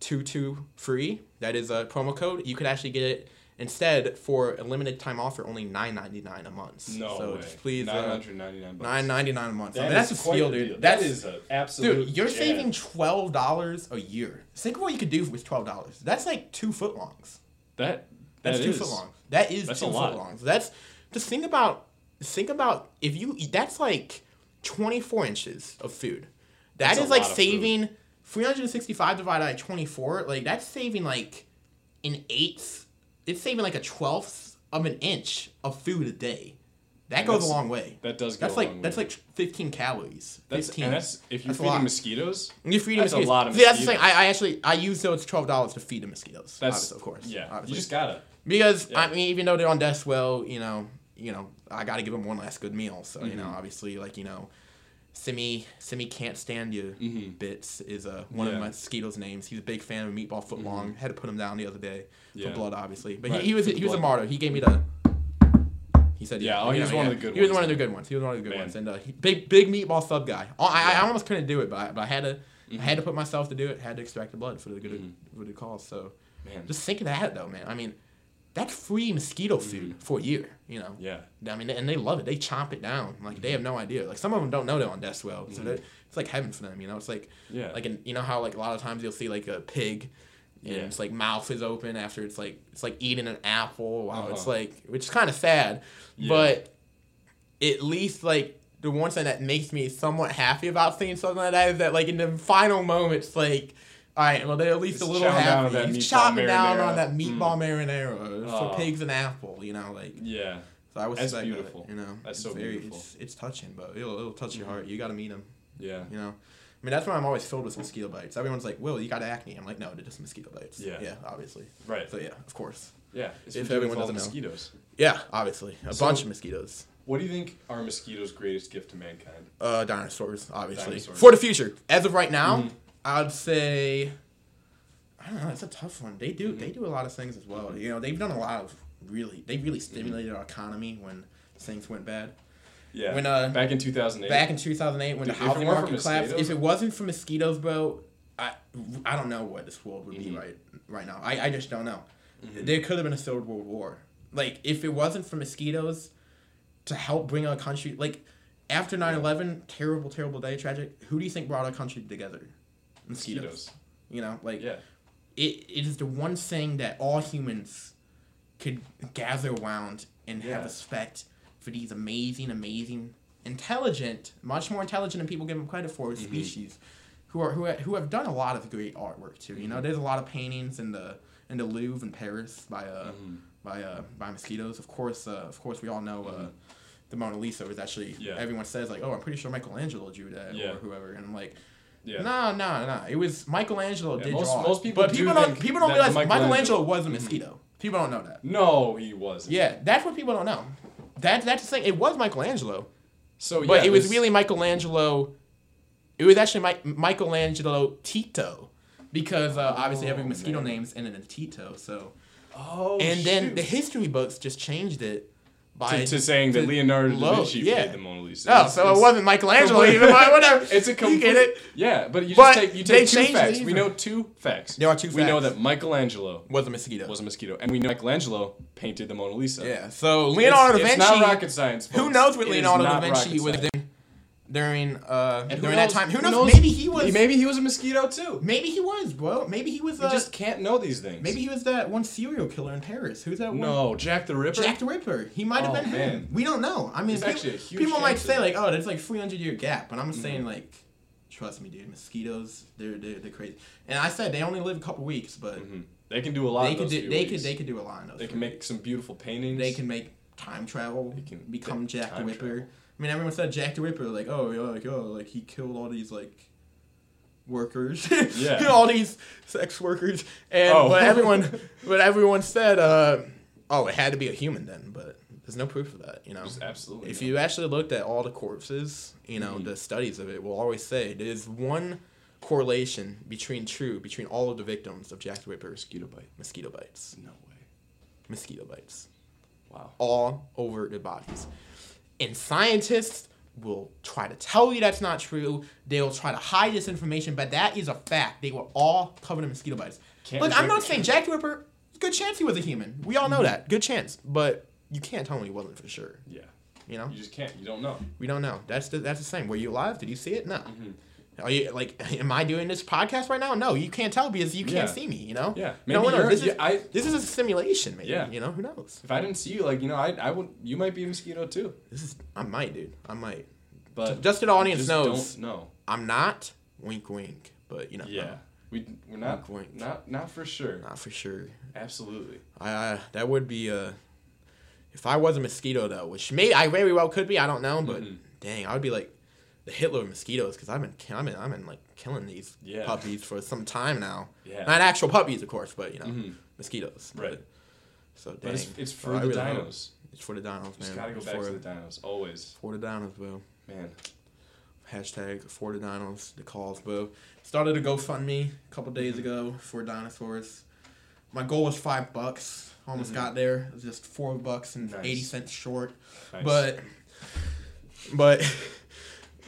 two two free, that is a promo code. You could actually get it Instead, for a limited time offer, only nine ninety nine a month. No so way. just please, Nine uh, hundred ninety nine nine ninety nine a month. I mean, that's a steal, dude. deal. That's that is an absolute. dude. You're gem. saving twelve dollars a year. Think of what you could do with twelve dollars. That's like two foot longs. that. That's that two is- foot longs. That is That's two foot longs. That's just think about think about if you that's like twenty four inches of food. That That's is like saving three hundred sixty five divided by twenty four. Like that's saving like an eighth. It's saving like a twelfth of an inch of food a day. That And goes a long way. That does go That's a like that's way. like fifteen calories. That's, Fifteen. and that's if you're That's feeding mosquitoes. You're feeding That's a mosquitoes. lot of See, that's the thing. I, I actually I use those twelve dollars to feed the mosquitoes. That's obviously, of course. Yeah, obviously. you just gotta. Because Yeah. I mean, even though they're on death well, you know, you know, I got to give them one last good meal. So you know, obviously, like you know, Simi Simi can't stand you. Mhm. Bits is uh, one Yeah. Mm-hmm. of mosquitoes' names. He's a big fan of meatball foot long. Had to put him down the other day Yeah. for blood, obviously. But Right, he, he was he was a martyr. He gave me the. He said, Yeah, yeah. oh, he was know, one of the good He was ones. one of the good ones. He was one of the good Man. ones, and uh, he, big big meatball sub guy. Oh, I, I Yeah. almost couldn't do it, but I, but I had to. I had to Mhm. put myself to do it. Had to extract the blood for the good Mhm. for the cause. So Man. just think of that though, man. I mean, that's free mosquito food for a year. You know, yeah. I mean, and they love it. They chomp it down. Like they have no idea. Like some of them don't know they're on death well, so Mhm. it's like heaven for them. You know, it's like Yeah. like in, you know how like a lot of times you'll see like a pig. And Yeah. it's like mouth is open after it's like it's like eating an apple. Wow, it's Uh-huh. like which is kind of sad, Yeah. but at least like the one thing that makes me somewhat happy about seeing something like that is that like in the final moments like. All right, well, they're at least Just a little chowing down on happy. He's meatball chopping down marinara. on that Mm. meatball marinara Oh. for pigs and apple. You know, like yeah. so I was That's beautiful. You know, That's It's so beautiful. It's, it's touching, but it'll, it'll touch your Mhm. heart. You got to meet them. Yeah. You know, I mean that's why I'm always filled with mosquito bites. Everyone's like, "Will, you got acne?" I'm like, "No, they're just mosquito bites." Yeah. yeah, obviously. Right. So yeah, of course. Yeah. It's If everyone doesn't know. mosquitoes. Yeah, obviously, a So- bunch of mosquitoes. What do you think are mosquitoes' greatest gift to mankind? Uh, dinosaurs, obviously. Dinosaurs. For the future, as of right now, Mhm. I'd say. I don't know. It's a tough one. They do. They do a lot of things as well. You know, they've done a lot of really. They really stimulated our economy when things went bad. Yeah. When, uh, back in 2008. Back in 2008, when Dude, the housing market collapsed, mosquitoes- if it wasn't for mosquitoes, bro, I I don't know what this world would be Mhm. right right now. I, I just don't know. Mhm. There could have been a third world war. Like if it wasn't for mosquitoes to help bring our country like after 9-11, terrible, terrible day, tragic. Who do you think brought our country together? Mosquitoes. mosquitoes. You know, like Yeah. it, it is the one thing that all humans could gather around and Yeah. have respect for these amazing, amazing, intelligent, much more intelligent than people give them credit for Mhm. species, who are who, who have done a lot of great artwork too. You know, Mhm. there's a lot of paintings in the in the Louvre in Paris by uh Mhm. by uh by mosquitoes. Of course, uh, of course, we all know. Uh, Mhm. the Mona Lisa was actually Yeah. everyone says like oh I'm pretty sure Michelangelo drew that Yeah. or whoever and I'm like Yeah. no, no, no. It was Michelangelo Yeah, did most- draw most people but do people don't people don't realize Michelangelo- Michelangelo was a Mhm. mosquito. People don't know that. No, he wasn't. Yeah, that's what people don't know. That that's the thing. It was Michelangelo, So but yeah, it was really Michelangelo. It was actually Mi- Michelangelo Tito, because uh, obviously every Oh, mosquito man. name's ended in Tito. So Oh. and then the history books just changed it to, to saying that to Leonardo da low- Vinci yeah. made the Mona Lisa. Oh, It's- so it wasn't Michelangelo complete- even. but Whatever. [laughs] It's a You complete. get it? Yeah, but you just But take you take two facts. We know two facts. There are two We know that Michelangelo Was a mosquito. was a mosquito, and we know Michelangelo painted the Mona Lisa. yeah. So Leonardo it's, da it's not rocket science. Who knows what It is Leonardo da not Vinci rocket was science. doing during uh And during knows- that time? Who who knows? knows? Maybe he was. Maybe he was a mosquito too. Maybe he was, bro. Maybe he was. We Uh, just can't know these things. maybe he was that one serial killer in Paris. Who's that one? No, Jack the Ripper. Jack the Ripper. He might have Oh, been him. We don't know. I mean, people, actually a huge people might say like, "Oh, there's like 300 year gap," but I'm Mhm. saying like, trust me, dude. Mosquitoes, they're they're, they're crazy. And I said they only live a couple weeks, but Mhm. They can do a lot. they could do they weeks. could they could do a lot in those. They can few make some beautiful paintings. They can make time travel. They can become Jack the Ripper. travel. I mean, everyone said Jack the Ripper, like, oh, yeah, like, oh, like he killed all these like workers, [laughs] Yeah. all these sex workers, and Oh. but everyone, [laughs] but everyone said, uh, oh, it had to be a human then, but there's no proof of that, you know. Just absolutely. If no. you actually looked at all the corpses, you know, Mhm. the studies of it will always say there's one correlation between true between all of the victims of Jack the Ripper mosquito bite. mosquito bites, No way. mosquito bites Wow. all over the bodies. And scientists will try to tell you that's not true. They'll try to hide this information, but that is a fact. They were all covered in mosquito bites. Can't Look, I'm not saying. Jack the Ripper good chance he was a human. We all know that. Good chance, but you can't tell me he wasn't for sure. Yeah. You know, You just can't. You don't know. we don't know. That's the that's the same. Were you alive? Did you see it? No. Mm-hmm. Are you like? [laughs] Am I doing this podcast right now? No, you can't tell because you can't Yeah. see me. You know. Yeah. No Maybe knows. you're- This is I- this is a simulation, maybe. Yeah. You know who knows? If I didn't see you, like you know, I I would. You might be a mosquito too. This is I might, dude. I might. But Just so the audience just knows, don't know. I'm not. Wink, wink. But you know. Yeah. We we're not Wink, wink. not not for sure. Not for sure. Absolutely. I, I that would be uh if I was a mosquito though, which may I very well could be. I don't know, but Mhm. dang, I would be like the Hitler mosquitoes because I've been ki- I've been I've been like killing these Yeah. puppies for some time now. Yeah. Not actual puppies, of course, but you know Mhm. mosquitoes. Right. But, so dang, But it's, it's for the really dinos. It's for the dinos, man. Just gotta go It's back for, to the dinos. Always. for the dinos, bro. Man. Hashtag for the dinos. The calls, bro. Started a GoFundMe a couple days ago for dinosaurs. My goal was five bucks. Almost Mhm. got there. It was just four bucks and Nice. eighty cents short. Nice. But but [laughs]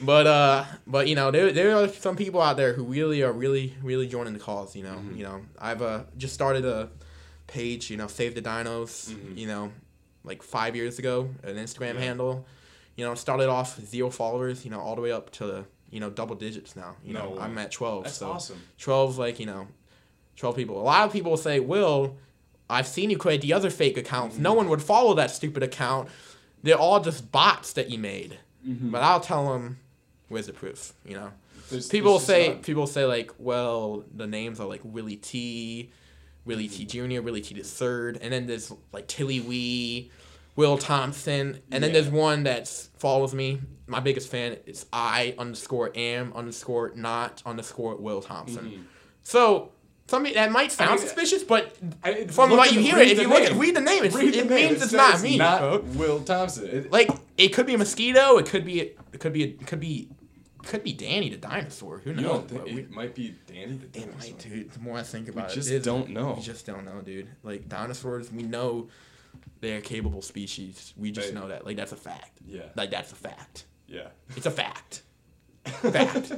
but uh but you know there there are some people out there who really are really really joining the cause. You know Mhm. you know I've uh just started a page. You know Save the Dinos. Mhm. You know like five years ago an Instagram Yeah. handle. You know started off zero followers. You know all the way up to you know double digits now. You No know way. I'm at twelve. That's so awesome. 12 like you know 12 people a lot of people will say will i've seen you create the other fake accounts no Mhm. one would follow that stupid account they're all just bots that you made Mhm. but i'll tell them where's the proof you know There's- people there's say none. people say like well the names are like willie t willie t jr willie t the third and then there's like tilly wee will thompson and then Yeah. there's one that follows me my biggest fan is i underscore am underscore not underscore will thompson Mhm. so something that might sound mean, suspicious, but I- from what you hear it, if you look at read the name, it's, Read the it name. means It it's not me. Not. Will Thompson. It- Like it could be a mosquito, it could be it could be it could be could be Danny the dinosaur. Who you knows? don't think we- it might be Danny the it dinosaur. might, dude. The more I think We about just it, it is- don't know. We just don't know, dude. Like dinosaurs, we know they're capable species. We just They- know that. Like that's a fact. Yeah. Like that's a fact. Yeah. It's a fact. [laughs] fact.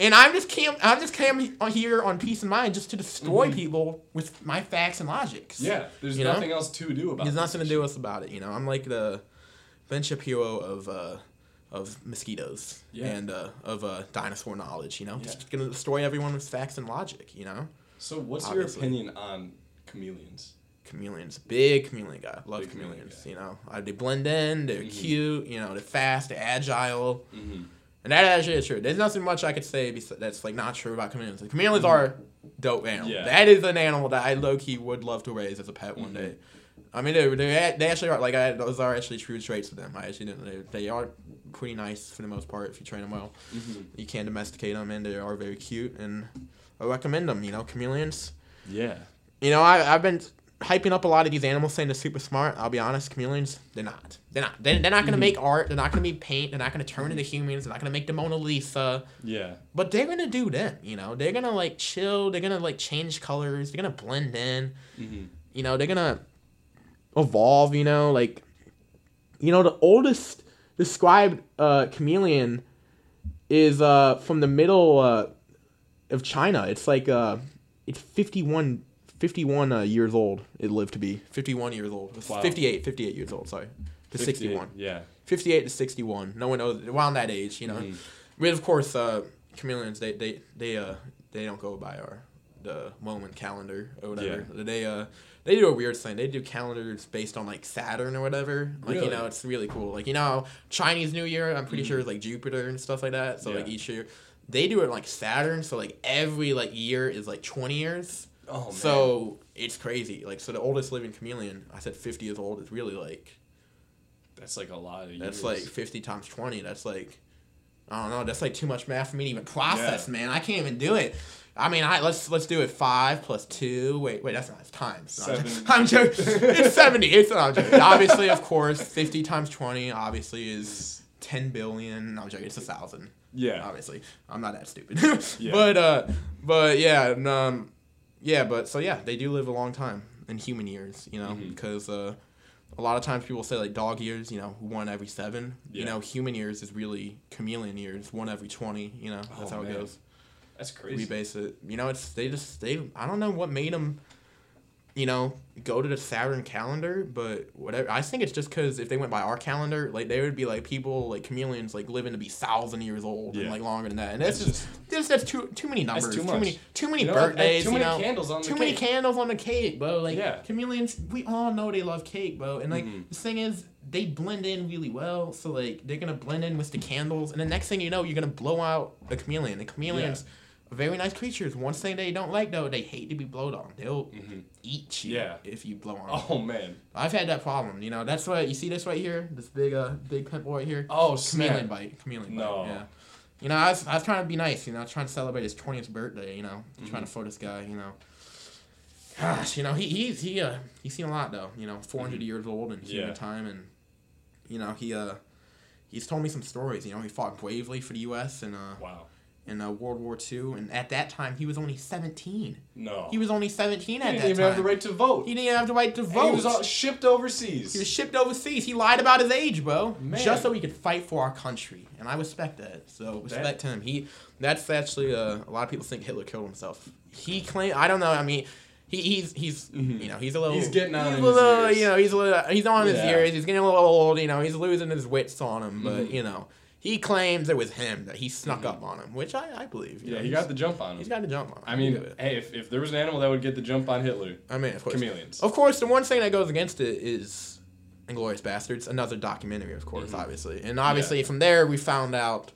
And I'm just came I'm just came here on peace of mind just to destroy Mhm. people with my facts and logics. Yeah. There's You know? nothing else to do about There's nothing to do with about it, you know. I'm like the Ben Shapiro of uh of mosquitoes Yeah. and uh, of uh, dinosaur knowledge, you know. Yeah. Just gonna destroy everyone with facts and logic, you know. So, what's Obviously. your opinion on chameleons? Chameleons, big chameleon guy, love Big chameleons. guy. You know, uh, they blend in, they're Mhm. cute, you know, they're fast, they're agile, Mm-hmm. and that actually is true. There's nothing much I could say that's like not true about chameleons. Chameleons Mhm. are dope animals. Yeah. That is an animal that I low key would love to raise as a pet one Mhm. day. I mean, they they they actually are like I, those are actually true traits of them. I actually didn't. They, they are pretty nice for the most part if you train them well. Mm-hmm. You can domesticate them, and they are very cute, and I recommend them. You know, chameleons. Yeah. You know, I I've been hyping up a lot of these animals saying they're super smart. I'll be honest, chameleons, they're not. They're not. They're, they're not gonna Mhm. make art. They're not gonna be paint. They're not gonna turn into humans. They're not gonna make the Mona Lisa. Yeah. But they're gonna do them. You know, they're gonna like chill. They're gonna like change colors. They're gonna blend in. Mm-hmm. You know, they're gonna evolve. You know, like you know the oldest described uh, chameleon is uh, from the middle uh, of China. It's like uh, it's 51, 51 uh, years old. It lived to be 51 years old. Wow. 58, 58 years old. Sorry, to 61. Yeah. 58 to 61. No one knows around that age. You know, Mhm. but of course, uh, chameleons they they they uh they don't go by our the moment calendar or whatever. Yeah. They uh they do a weird thing. They do calendars based on like Saturn or whatever. Like you know, it's really cool. Like you know, Chinese New Year. I'm pretty Mhm. sure is like Jupiter and stuff like that. So like each year, they do it like Saturn. So like every like year is like 20 years. Oh man. so it's crazy. Like so, the oldest living chameleon, I said 50 years old, is really like that's like a lot of years. that's like 50 times 20. That's like, I don't know. That's like too much math for me to even process, man. I can't even do it. I mean, I let's let's do it. Five plus two. Wait, wait, that's not it's times. No, I'm joking. [laughs] It's 70. It's not I'm joking. [laughs] Obviously, of course, 50 times 20 obviously is 10 billion. No, I'm joking. It's a thousand. yeah. Obviously, I'm not that stupid. Yeah. [laughs] But uh, but yeah, and, um, yeah, but so yeah, they do live a long time in human years, you know, because uh, a lot of times people say like dog years, you know, one every seven. Yeah. You know, human years is really chameleon years, one every twenty. You know, that's Oh, how it goes. That's We crazy. base it. You know, it's they just they. I don't know what made them you know, go to the Saturn calendar, but whatever. I think it's just because if they went by our calendar, like they would be like people like chameleons like living to be thousand years old and like longer than that, and that's That's just that's, that's too too many numbers, too too, many too many You know, birthdays, too you many know, candles on the too many cake. candles on the cake, bro. Like Yeah. chameleons, we all know they love cake, bro, and like Mhm. the thing is. They blend in really well, so like they're gonna blend in with the candles, and the next thing you know, you're gonna blow out a chameleon. The chameleons, very nice creatures. One thing they don't like though, they hate to be blowed on. They'll Mhm. eat you Yeah. if you blow on. them. Oh man. I've had that problem. You know, that's why you see this right here, this big uh big pimple right here. Oh chameleon snap. bite. Chameleon No. bite. Yeah. You know, I was, I was trying to be nice. You know, I was trying to celebrate his twentieth birthday. You know, Mm-hmm. trying to photo this guy. You know. Gosh, you know he he's he uh he's seen a lot though. You know, 400 years old and human Mm-hmm. Yeah. time, and you know he uh he's told me some stories. You know, he fought bravely for the U.S. and uh Wow. In uh, World War II, and at that time he was only 17. No. He was only 17 He at didn't even time. have the right to vote. He didn't even have the right to And vote. He was all shipped overseas. He was shipped overseas. He lied about his age, bro, Man. just so he could fight for our country, and I respect that. So respect to him. He that's actually uh, a lot of people think Hitler killed himself. He claimed I don't know. I mean. He, he's he's Mhm. you know he's a little He's getting on he's a his little, years. you know he's a little he's on his Yeah. years he's getting a little old you know he's losing his wits on him but Mhm. you know he claims it was him that he snuck up on him which I, I believe yeah, know, he got the jump on he's him. got the jump on him. I mean, hey, if, if there was an animal that would get the jump on Hitler, I mean of course chameleons. Of course, the one thing that goes against it is Inglourious Basterds, another documentary, of course, Mhm. obviously. And obviously, from there, we found out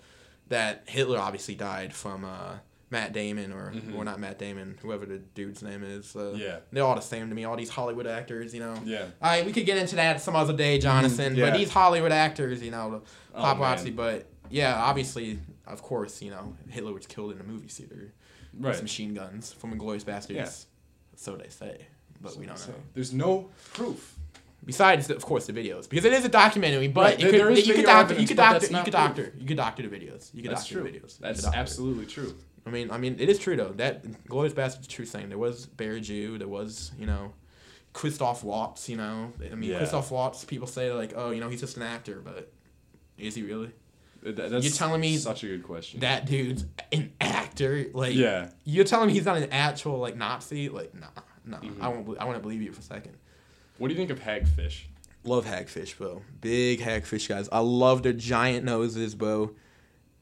that Hitler obviously died from uh, Matt Damon, or, Mhm. or not Matt Damon, whoever the dude's name is. Uh, Yeah. They're all the same to me, all these Hollywood actors, you know. Yeah. All right, we could get into that some other day, Jonathan. Mhm, yeah. But these Hollywood actors, you know, the Oh, paparazzi. man. but yeah, obviously, of course, you know, Hitler was killed in a movie theater with Right. machine guns from Inglourious Basterds. Yeah. So they say, but we don't know. There's no proof. Besides, of course, the videos because it is a documentary. But Right, it could, there is you could doctor, you could doctor, you could proof. doctor, you could doctor the videos. You could That's doctor true. the videos. That's absolutely true. I mean, I mean, it is true though. That Glorious Bastards a true thing. There was Bear Jew. There was, you know, Christoph Waltz. You know, I mean, Yeah. Christoph Waltz. People say like, oh, you know, he's just an actor, but is he really? That- That's You're telling me such a good question. That dude's an actor. Like, yeah. you're telling me he's not an actual like Nazi? Like, nah, nah. Mhm. I won't. bel- I won't believe you for a second. What do you think of hagfish? Love hagfish, bro. Big hagfish guys. I love their giant noses, bro.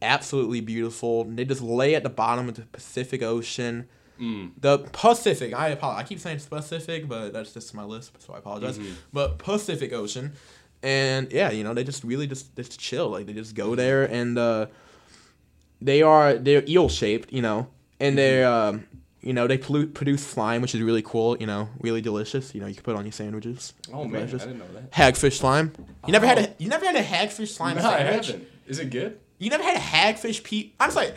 Absolutely beautiful. They just lay at the bottom of the Pacific Ocean. Mm. The Pacific. I apologize. I keep saying Pacific, but that's just my list, so I apologize. Mhm. But Pacific Ocean, and yeah, you know, they just really just just chill. Like they just go there, and uh, they are they're eel shaped, you know, and they're um, you know they plu- produce slime, which is really cool. You know, really delicious. You know, you can put on your sandwiches. Oh man, I didn't know that. Hagfish slime. You never had Oh. a you never had a hagfish slime no, I haven't. Is it good? You never had a hagfish pe I'm sorry.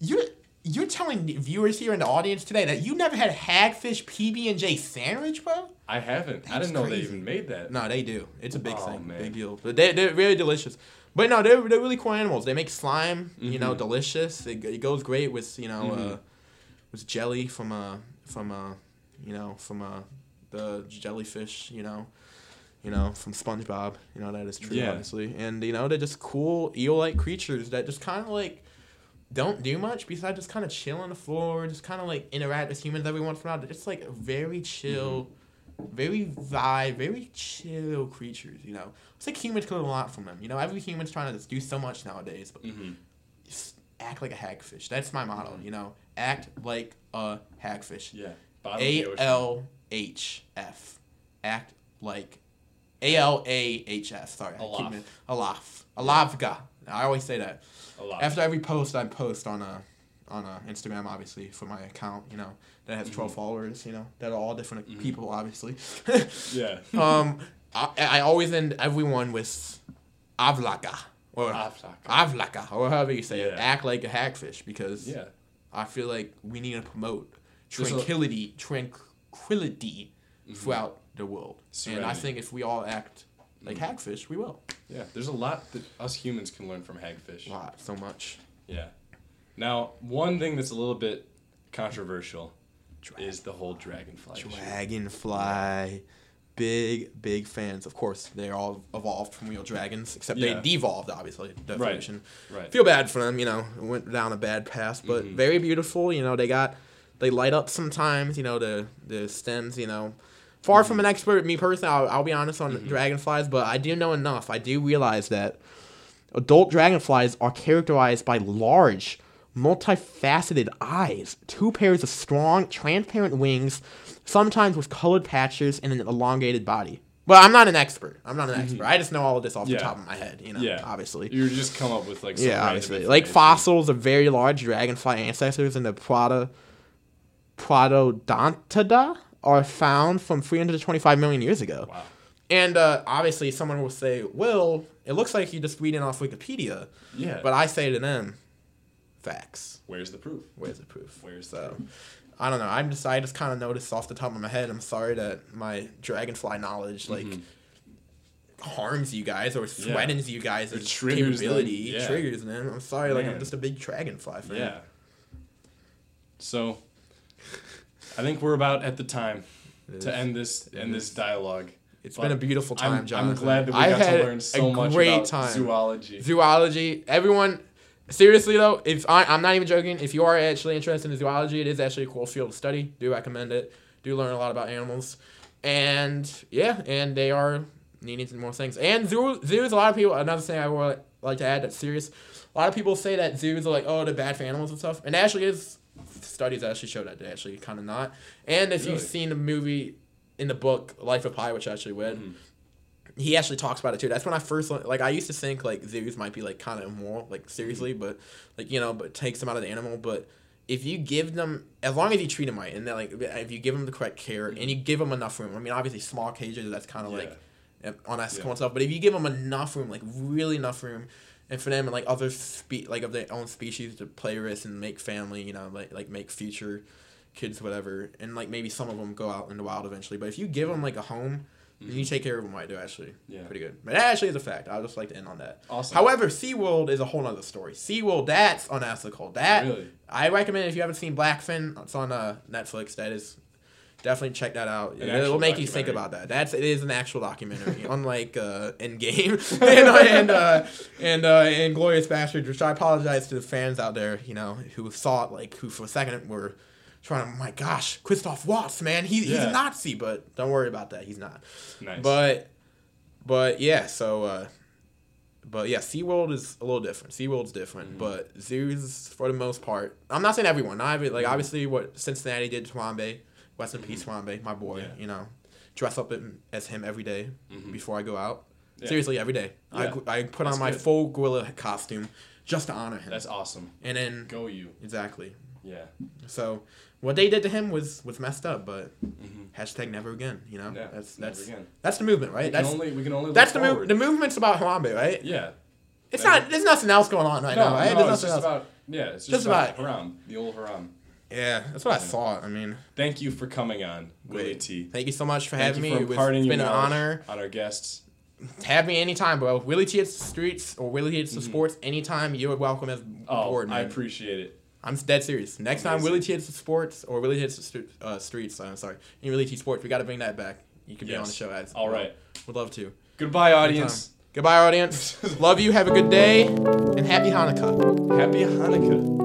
You're you're telling viewers here in the audience today that you never had a hagfish PB and J sandwich, bro? I haven't. I didn't know they even made that. No, they do. It's a big Oh, thing, man. big deal. But they they're really delicious. But no, they're they're really cool animals. They make slime, you know, Mhm. delicious. It, it goes great with you know Mhm. uh, with jelly from uh from uh you know from uh the jellyfish, you know. You know, from SpongeBob, you know that is true, Yeah. obviously, and you know they're just cool eel-like creatures that just kind of like don't do much besides just kind of chill on the floor, just kind of like interact with humans every once in a while. They're just like very chill, very vibe, very chill creatures. You know, it's like humans could learn a lot from them. You know, every human's trying to just do so much nowadays, but Mm-hmm. just act like a hagfish. That's my motto. You know, act like a hagfish. Yeah. A. L H F. Act like A L A H F. Sorry, I Alaf. it- Alaf. Alavga. I always say that. A lot. After every post, I post on a on a Instagram, obviously for my account. You know that has 12 Mhm. followers. You know that are all different Mhm. people, obviously. [laughs] yeah. [laughs] um, I, I always end everyone with avlaka or avlaka or however you say it. Yeah. Act like a hagfish because Yeah. I feel like we need to promote tranquility, tranquility Mhm. throughout the world. And I think if we all act like Mhm. hagfish, we will. Yeah. There's a lot that us humans can learn from hagfish. A lot, so much. Yeah. Now, one thing that's a little bit controversial is the whole dragonfly. issue. Dragonfly. Big, big fans. Of course, they're all evolved from real dragons, except Yeah. they devolved, obviously. Definition. Right. Feel bad for them, you know, went down a bad path, but Mhm. very beautiful. You know, they got, they light up sometimes, you know, the, the stems, you know. Far mm-hmm. from an expert, me personally, I'll, I'll be honest on mm-hmm. dragonflies, but I do know enough. I do realize that adult dragonflies are characterized by large, multifaceted eyes, two pairs of strong, transparent wings, sometimes with colored patches and an elongated body. But I'm not an expert. I'm not an expert. Mm-hmm. I just know all of this off Yeah. the top of my head. You know, Yeah, obviously. You just come up with like some Yeah, obviously. Like fossils of very large dragonfly ancestors in the Prada Protodonata are found from 325 million years ago. Wow. And uh, obviously, someone will say, "Well, it looks like you're just reading off Wikipedia." Yeah. But I say to them, "Facts. Where's the proof? Where's the proof?" Where's the proof? I don't know. I'm just I just kind of noticed off the top of my head. I'm sorry that my dragonfly knowledge like harms you guys or threatens you guys' It triggers them, yeah. Triggers them. I'm sorry. Like I'm just a big dragonfly fan. Yeah. So, I think we're about at the time It to is. end this end this dialogue. It's But been a beautiful time, I'm, Jonathan. I'm glad that we I got to learn so much about time. zoology. zoology. Everyone, seriously though, if I, I'm not even joking, if you are actually interested in zoology, it is actually a cool field to study. Do recommend it. Do learn a lot about animals, and yeah, and they are needing some more things. And zoo, zoos, a lot of people. Another thing I would like to add that's serious. A lot of people say that zoos are like, oh, they're bad for animals and stuff, and actually is. Studies actually show that they actually kind of not. And if you've seen the movie in the book Life of Pi, which I actually read, Mhm. he actually talks about it too. That's when I first like I used to think like zoos might be like kind of immoral, like seriously, but like you know, but takes them out of the animal. But if you give them, as long as you treat them right, and then like if you give them the correct care and you give them enough room. I mean, obviously small cages, that's kind of Yeah. like on unethical Yeah. stuff. But if you give them enough room, like really enough room, and for them and like other spe- like of their own species to play with and make family, you know, like like make future kids, whatever, and like maybe some of them go out in the wild eventually. But if you give them like a home, and you take care of them right, they're actually Mm-hmm. Yeah. pretty good. But that actually is a fact. I would just like to end on that. Awesome. However, SeaWorld is a whole nother story. SeaWorld, that's unethical. That Really? I recommend if you haven't seen Blackfish, it's on uh, Netflix. That is definitely check that out. An It'll make you think about that. That's it is an actual documentary, [laughs] unlike uh, Endgame [laughs] and uh, and uh, and uh, and Glorious Bastards. Which I apologize to the fans out there, you know, who thought like who for a second were trying to. My gosh, Christoph Waltz, man, he, he's a Nazi, but don't worry about that. He's not. Nice. But but yeah, so uh but yeah, SeaWorld is a little different. SeaWorld's different, Mm-hmm. but zoos for the most part. I'm not saying everyone, not every, like Mm-hmm. obviously what Cincinnati did to Harambe, Rest in peace Harambe, my boy, Yeah. you know. Dress up in, as him every day Mhm. before I go out. Yeah. Seriously, every day. Yeah. I, I put That's on my good. full gorilla costume just to honor him. That's awesome. and then Go you. exactly. Yeah. So what they did to him was was messed up, but Mhm. hashtag never again, you know? Yeah. That's never that's again. that's the movement, right? We That's can only we can only that's the move. The movement's about Harambe, right? Yeah. It's not. There's nothing else going on right no, now, right? no, There's it's nothing just else. about yeah, it's just, Just about, about- Haram, the old Haram. Yeah, that's what I thought. I mean, Thank you for coming on, Willie. T. Thank you so much for Thank having you me. for It was, imparting it's been an honor. on our guests. Have me anytime, bro. Willie T hits the streets or Willie T. hits the Mhm. sports anytime. You're welcome as Oh, board, I appreciate it. I'm dead serious. Next time Amazing. Willie T hits the sports or Willie T. hits the uh, streets. I'm sorry. And Willie T sports. We got to bring that back. You can be on the show as All right. Would love to. Goodbye, audience. Goodbye, audience. [laughs] Love you. Have a good day and happy Hanukkah. Happy Hanukkah.